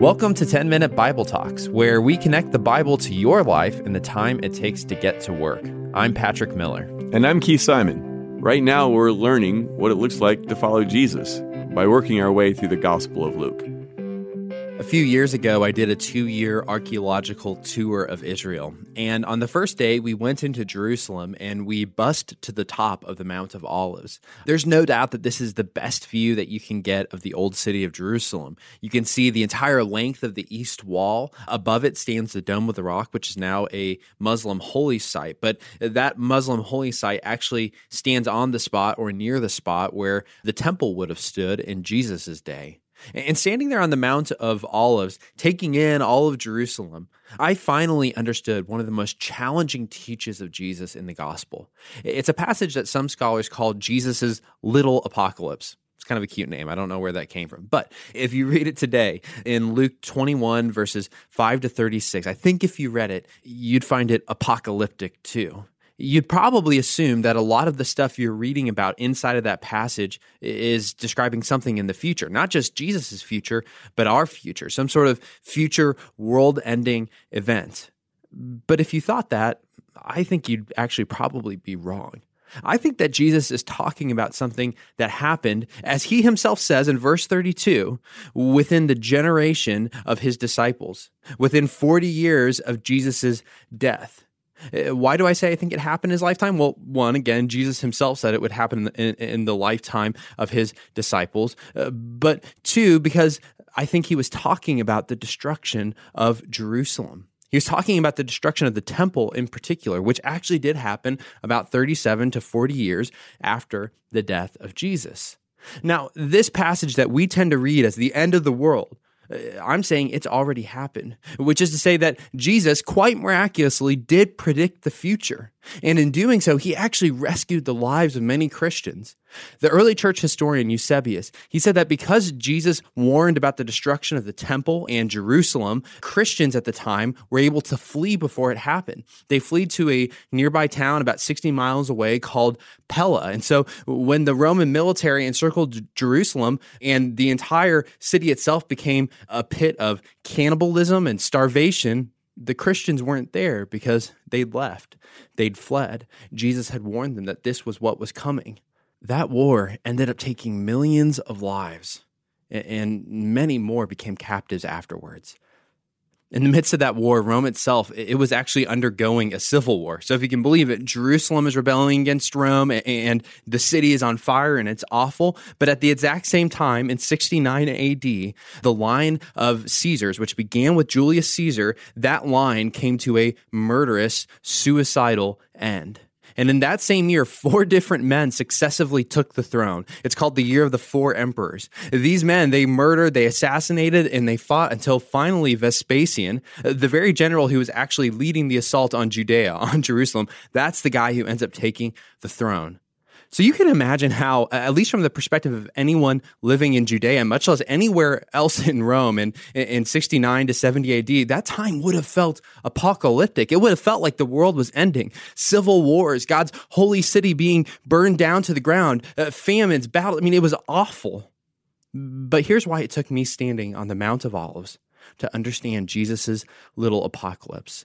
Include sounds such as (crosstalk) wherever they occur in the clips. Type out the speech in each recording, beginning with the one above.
Welcome to 10 Minute Bible Talks, where we connect the Bible to your life and the time it takes to get to work. I'm Patrick Miller. And I'm Keith Simon. Right now, we're learning what it looks like to follow Jesus by working our way through the Gospel of Luke. A few years ago, I did a two year archaeological tour of Israel. And on the first day, we went into Jerusalem and we bussed to the top of the Mount of Olives. There's no doubt that this is the best view that you can get of the old city of Jerusalem. You can see the entire length of the east wall. Above it stands the Dome of the Rock, which is now a Muslim holy site. But that Muslim holy site actually stands on the spot or near the spot where the temple would have stood in Jesus' day. And standing there on the Mount of Olives, taking in all of Jerusalem, I finally understood one of the most challenging teachings of Jesus in the gospel. It's a passage that some scholars call Jesus' little apocalypse. It's kind of a cute name. I don't know where that came from. But if you read it today in Luke 21, verses 5 to 36, I think if you read it, you'd find it apocalyptic too you'd probably assume that a lot of the stuff you're reading about inside of that passage is describing something in the future, not just Jesus' future, but our future, some sort of future world ending event. But if you thought that, I think you'd actually probably be wrong. I think that Jesus is talking about something that happened, as he himself says in verse 32, within the generation of his disciples, within 40 years of Jesus' death. Uh, why do I say I think it happened in his lifetime? Well, one, again, Jesus himself said it would happen in, in the lifetime of his disciples. Uh, but two, because I think he was talking about the destruction of Jerusalem. He was talking about the destruction of the temple in particular, which actually did happen about 37 to 40 years after the death of Jesus. Now, this passage that we tend to read as the end of the world Uh, I'm saying it's already happened, which is to say that Jesus quite miraculously did predict the future. And in doing so, he actually rescued the lives of many Christians. The early church historian Eusebius, he said that because Jesus warned about the destruction of the temple and Jerusalem, Christians at the time were able to flee before it happened. They fled to a nearby town about 60 miles away called Pella. And so when the Roman military encircled Jerusalem and the entire city itself became a pit of cannibalism and starvation, the Christians weren't there because they'd left. They'd fled. Jesus had warned them that this was what was coming. That war ended up taking millions of lives, and many more became captives afterwards in the midst of that war, Rome itself, it was actually undergoing a civil war. So if you can believe it, Jerusalem is rebelling against Rome and the city is on fire and it's awful. But at the exact same time, in 69 AD, the line of Caesars, which began with Julius Caesar, that line came to a murderous, suicidal end. And in that same year, four (laughs) different men successively took the throne. It's called the year of the four emperors. These men, they murdered, they assassinated, and they fought until finally Vespasian, uh, the very general who was actually leading the assault on Judea, (laughs) on Jerusalem, that's the guy who ends up taking the throne. So you can imagine how, at least from the perspective of anyone living in Judea, much less anywhere else in Rome in, in 69 to 70 AD, that time would have felt apocalyptic. It would have felt like the world was ending. Civil wars, God's holy city being burned down to the ground, uh, famines, battle. I mean, it was awful. But here's why it took me standing on the Mount of Olives to understand Jesus' little apocalypse.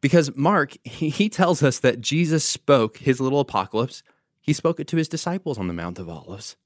Because Mark, he tells us that Jesus spoke his little apocalypse he spoke it to his disciples on the Mount of Olives.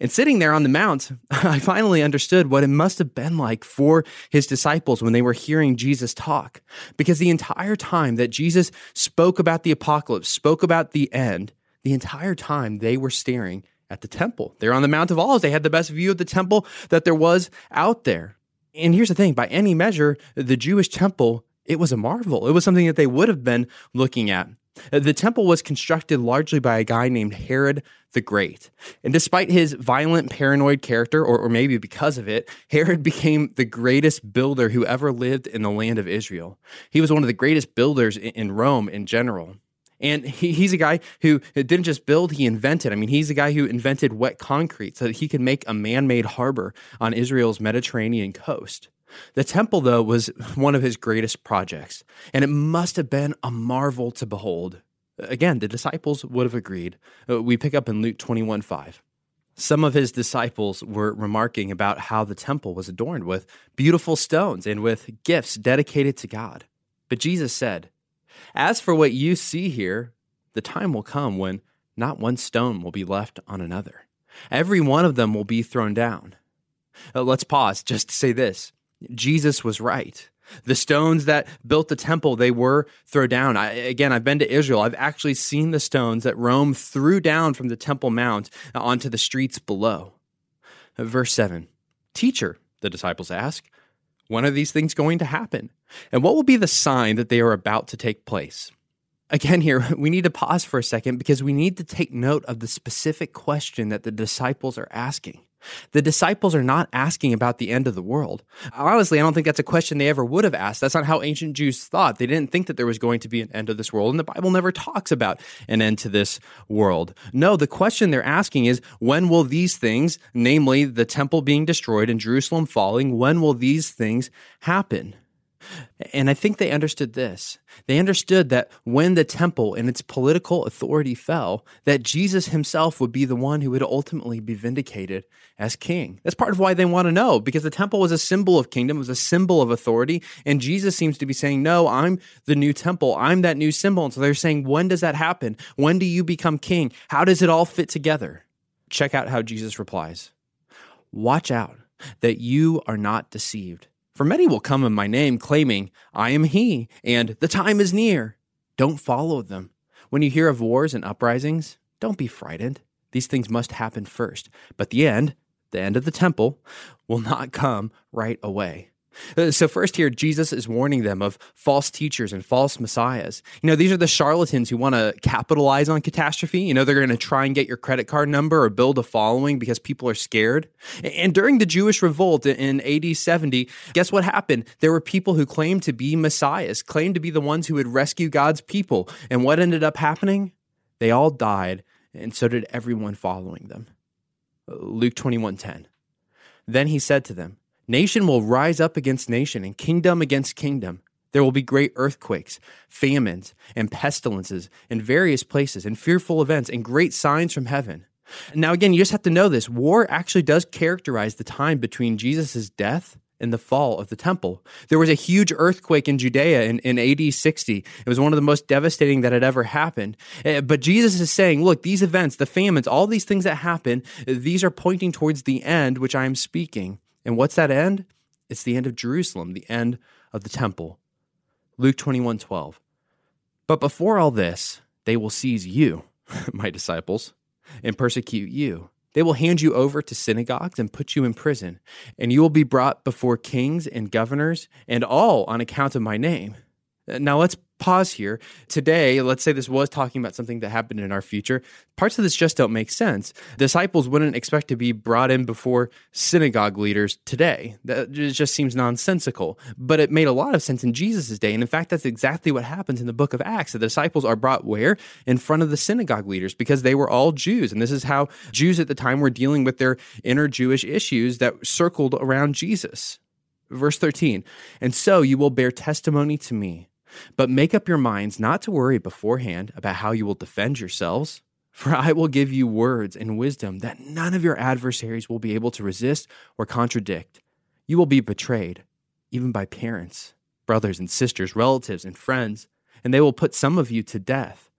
And sitting there on the Mount, (laughs) I finally understood what it must have been like for his disciples when they were hearing Jesus talk. Because the entire time that Jesus spoke about the apocalypse, spoke about the end, the entire time they were staring at the temple. They're on the Mount of Olives. They had the best view of the temple that there was out there. And here's the thing by any measure, the Jewish temple, it was a marvel. It was something that they would have been looking at. Uh, the temple was constructed largely by a guy named Herod the Great. And despite his violent, paranoid character, or, or, maybe because of it, Herod (laughs) became the greatest builder who ever lived in the land of Israel. He was one of the greatest builders in, in Rome in general. And he, he's a guy who didn't just build, he invented. I mean, he's the guy who invented wet concrete so that he could make a man made harbor on Israel's Mediterranean coast. The temple, though, was one of his greatest projects, and it must have been a marvel to behold. Again, the disciples would have agreed. Uh, we pick up in Luke 21 5. Some of his disciples were remarking about how the temple was adorned with beautiful stones and with gifts dedicated to God. But Jesus said, As for what you see here, the time will come when not one stone will be left on another. Every one of them will be thrown down. Uh, let's pause just to say this Jesus was right. The stones that built the temple, they were thrown down. I, again, I've been to Israel. I've actually seen the stones that Rome threw down from the Temple Mount onto the streets below. Verse 7 Teacher, the disciples ask, when are these things going to happen? And what will be the sign that they are about to take place? Again, here, (laughs) we need to pause for a second because we need to take note of the specific question that the disciples are asking. The disciples are not asking about the end of the world. Honestly, I don't think that's a question they ever would have asked. That's not how ancient Jews thought. They didn't think that there was going to be an end of this world, and the Bible never talks about an end to this world. No, the question they're asking is when will these things, namely the temple being destroyed and Jerusalem falling, when will these things happen? And I think they understood this. They understood that when the temple and its political authority fell, that Jesus himself would be the one who would ultimately be vindicated as king. That's part of why they want to know, because the temple was a symbol of kingdom, it was a symbol of authority. And Jesus seems to be saying, No, I'm the new temple. I'm that new symbol. And so they're saying, When does that happen? When do you become king? How does it all fit together? Check out how Jesus replies Watch out that you are not deceived. For many will come in my name, claiming, I am he, and the time is near. Don't follow them. When you hear of wars and uprisings, don't be frightened. These things must happen first, but the end, the end of the temple, will not come right away. Uh, so, first here, Jesus is warning them of false teachers and false messiahs. You know, these are the charlatans who want to capitalize on catastrophe. You know, they're going to try and get your credit card number or build a following because people are scared. And during the Jewish revolt in AD 70, guess what happened? There were people who claimed to be messiahs, claimed to be the ones who would rescue God's people. And what ended up happening? They all died, and so did everyone following them. Luke 21:10. Then he said to them, Nation will rise up against nation and kingdom against kingdom. There will be great earthquakes, famines, and pestilences in various places, and fearful events, and great signs from heaven. Now, again, you just have to know this. War actually does characterize the time between Jesus' death and the fall of the temple. There was a huge earthquake in Judea in, in AD 60. It was one of the most devastating that had ever happened. Eh, but Jesus is saying, look, these events, the famines, all these things that happen, these are pointing towards the end, which I am speaking. And what's that end? It's the end of Jerusalem, the end of the temple. Luke 21 12. But before all this, they will seize you, (laughs) my disciples, and persecute you. They will hand you over to synagogues and put you in prison, and you will be brought before kings and governors, and all on account of my name. Now let's pause here. Today, let's say this was talking about something that happened in our future. Parts of this just don't make sense. Disciples wouldn't expect to be brought in before synagogue leaders today. That just seems nonsensical. But it made a lot of sense in Jesus' day. And in fact, that's exactly what happens in the book of Acts. The disciples are brought where? In front of the synagogue leaders because they were all Jews. And this is how Jews at the time were dealing with their inner Jewish issues that circled around Jesus. Verse 13, and so you will bear testimony to me but make up your minds not to worry beforehand about how you will defend yourselves. For I will give you words and wisdom that none of your adversaries will be able to resist or contradict. You will be betrayed, even by parents, brothers and sisters, relatives and friends, and they will put some of you to death.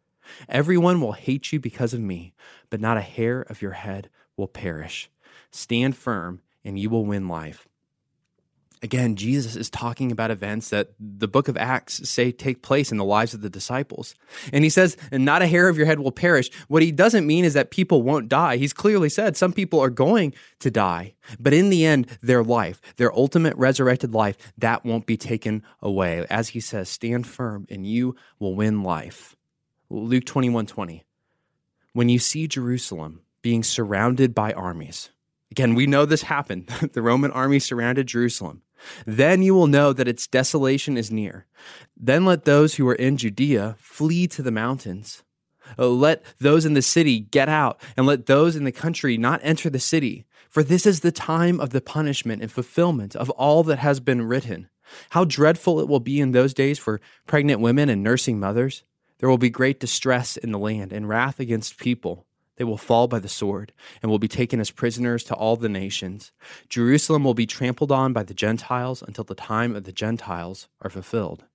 Everyone will hate you because of me, but not a hair of your head will perish. Stand firm, and you will win life. Again, Jesus is talking about events that the book of Acts say take place in the lives of the disciples. And he says, and not a hair of your head will perish. What he doesn't mean is that people won't die. He's clearly said some people are going to die. But in the end, their life, their ultimate resurrected life, that won't be taken away. As he says, stand firm and you will win life. Luke 21 20. When you see Jerusalem being surrounded by armies, Again, we know this happened. (laughs) the Roman army surrounded Jerusalem. Then you will know that its desolation is near. Then let those who are in Judea flee to the mountains. Uh, let those in the city get out, and let those in the country not enter the city. For this is the time of the punishment and fulfillment of all that has been written. How dreadful it will be in those days for pregnant women and nursing mothers. There will be great distress in the land and wrath against people They will fall by the sword and will be taken as prisoners to all the nations. Jerusalem will be trampled on by the Gentiles until the time of the Gentiles are fulfilled.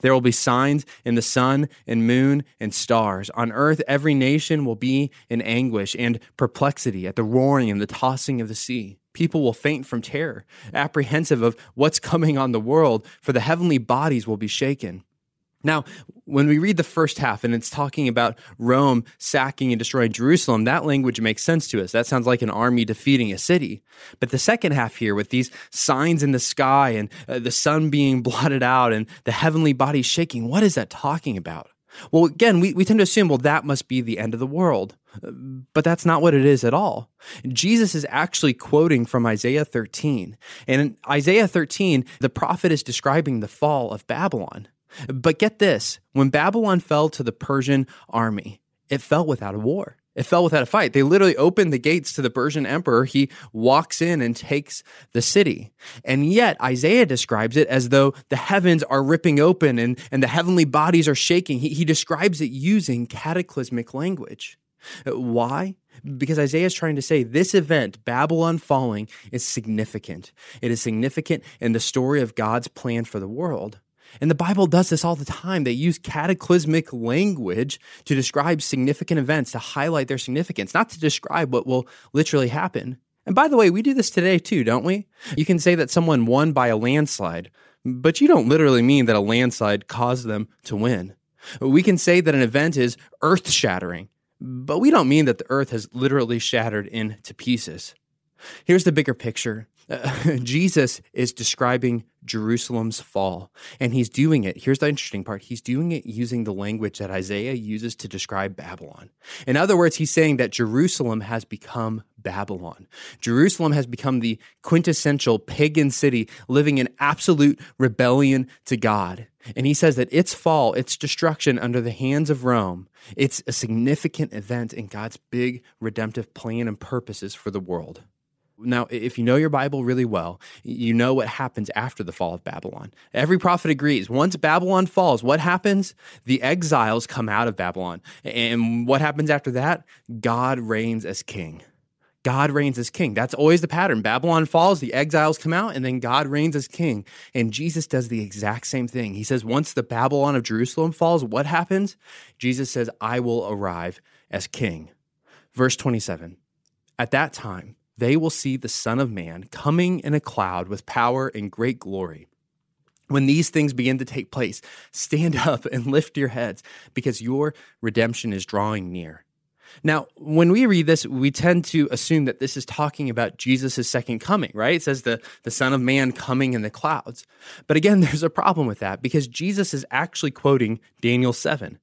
There will be signs in the sun and moon and stars. On earth, every nation will be in anguish and perplexity at the roaring and the tossing of the sea. People will faint from terror, apprehensive of what's coming on the world, for the heavenly bodies will be shaken. Now, when we read the first half and it's talking about Rome sacking and destroying Jerusalem, that language makes sense to us. That sounds like an army defeating a city. But the second half here, with these signs in the sky and uh, the sun being (laughs) blotted out and the heavenly bodies shaking, what is that talking about? Well, again, we, we tend to assume, well, that must be the end of the world. But that's not what it is at all. Jesus is actually quoting from Isaiah 13. And in Isaiah 13, the prophet is describing the fall of Babylon. But get this when Babylon fell to the Persian army, it fell without a war. It fell without a fight. They literally opened the gates to the Persian emperor. He walks in and takes the city. And yet, Isaiah describes it as though the heavens are ripping open and, and the heavenly bodies are shaking. He, he describes it using cataclysmic language. Why? Because Isaiah is trying to say this event, Babylon falling, is significant. It is significant in the story of God's plan for the world. And the Bible does this all the time. They use cataclysmic language to describe significant events, to highlight their significance, not to describe what will literally happen. And by the way, we do this today too, don't we? You can say that someone won by a landslide, but you don't literally mean that a landslide caused them to win. We can say that an event is earth shattering, but we don't mean that the earth has literally shattered into pieces. Here's the bigger picture Uh, (laughs) Jesus is describing Jerusalem's fall, and he's doing it. Here's the interesting part he's doing it using the language that Isaiah uses to describe Babylon. In other words, he's saying that Jerusalem has become Babylon. Jerusalem has become the quintessential pagan city living in absolute rebellion to God. And he says that its fall, its destruction under the hands of Rome, it's a significant event in God's big redemptive plan and purposes for the world. Now, if you know your Bible really well, you know what happens after the fall of Babylon. Every prophet agrees. Once Babylon falls, what happens? The exiles come out of Babylon. And what happens after that? God reigns as king. God reigns as king. That's always the pattern. Babylon falls, the exiles come out, and then God reigns as king. And Jesus does the exact same thing. He says, once the Babylon of Jerusalem falls, what happens? Jesus says, I will arrive as king. Verse 27 At that time, they will see the Son of Man coming in a cloud with power and great glory. When these things begin to take place, stand (laughs) up and lift your heads because your redemption is drawing near. Now, when we read this, we tend to assume that this is talking about Jesus' second coming, right? It says the, the Son of Man coming in the clouds. But again, (laughs) there's a problem with that because Jesus is actually quoting Daniel 7.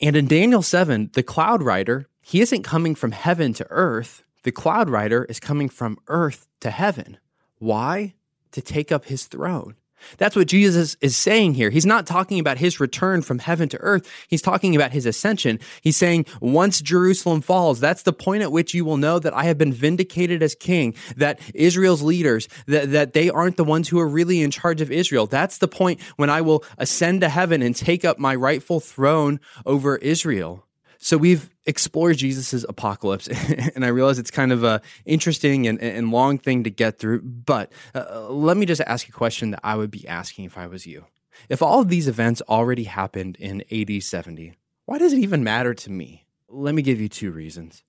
And in Daniel 7, the cloud rider, he isn't coming from heaven to earth, the cloud rider is coming from earth to heaven. Why? To take up his throne. That's what Jesus is saying here. He's not talking about his return from heaven to earth. He's talking about his ascension. He's saying, once Jerusalem falls, that's the point at which you will know that I have been vindicated as king, that Israel's leaders, that, that they aren't the ones who are really in charge of Israel. That's the point when I will ascend to heaven and take up my rightful throne over Israel. So we've explored Jesus's apocalypse, (laughs) and I realize it's kind of a interesting and, and long thing to get through. But uh, let me just ask a question that I would be asking if I was you. If all of these events already happened in AD 70, why does it even matter to me? Let me give you two reasons.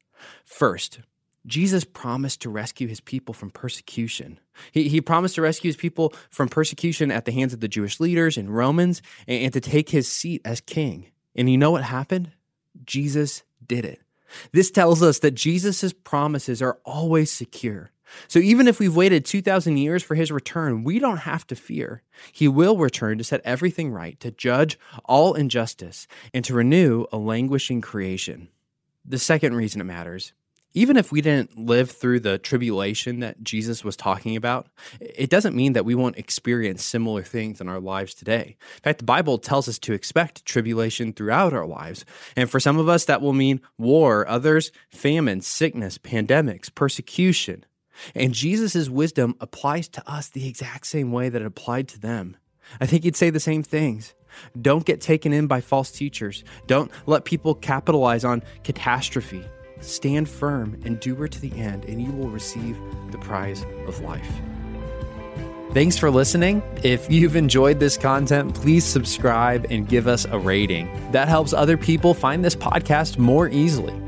First, Jesus promised to rescue his people from persecution. He, he promised to rescue his people from persecution at the hands of the Jewish leaders and Romans and, and to take his seat as king. And you know what happened? Jesus did it. This tells us that Jesus' promises are always secure. So even if we've waited 2,000 years for his return, we don't have to fear. He will return to set everything right, to judge all injustice, and to renew a languishing creation. The second reason it matters even if we didn't live through the tribulation that Jesus was talking about, it doesn't mean that we won't experience similar things in our lives today. In fact, the Bible tells us to expect tribulation throughout our lives. And for some of us, that will mean war, others, famine, sickness, pandemics, persecution. And Jesus' wisdom applies to us the exact same way that it applied to them. I think he'd say the same things. Don't get taken in by false teachers. Don't let people capitalize on catastrophe. Stand firm, endure to the end, and you will receive the prize of life. Thanks for listening. If you've enjoyed this content, please subscribe and give us a rating. That helps other people find this podcast more easily.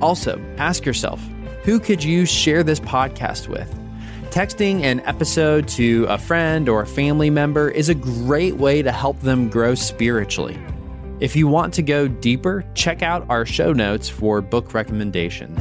Also, ask yourself who could you share this podcast with? Texting an episode to a friend or a family member is a great way to help them grow spiritually. If you want to go deeper, check out our show notes for book recommendations.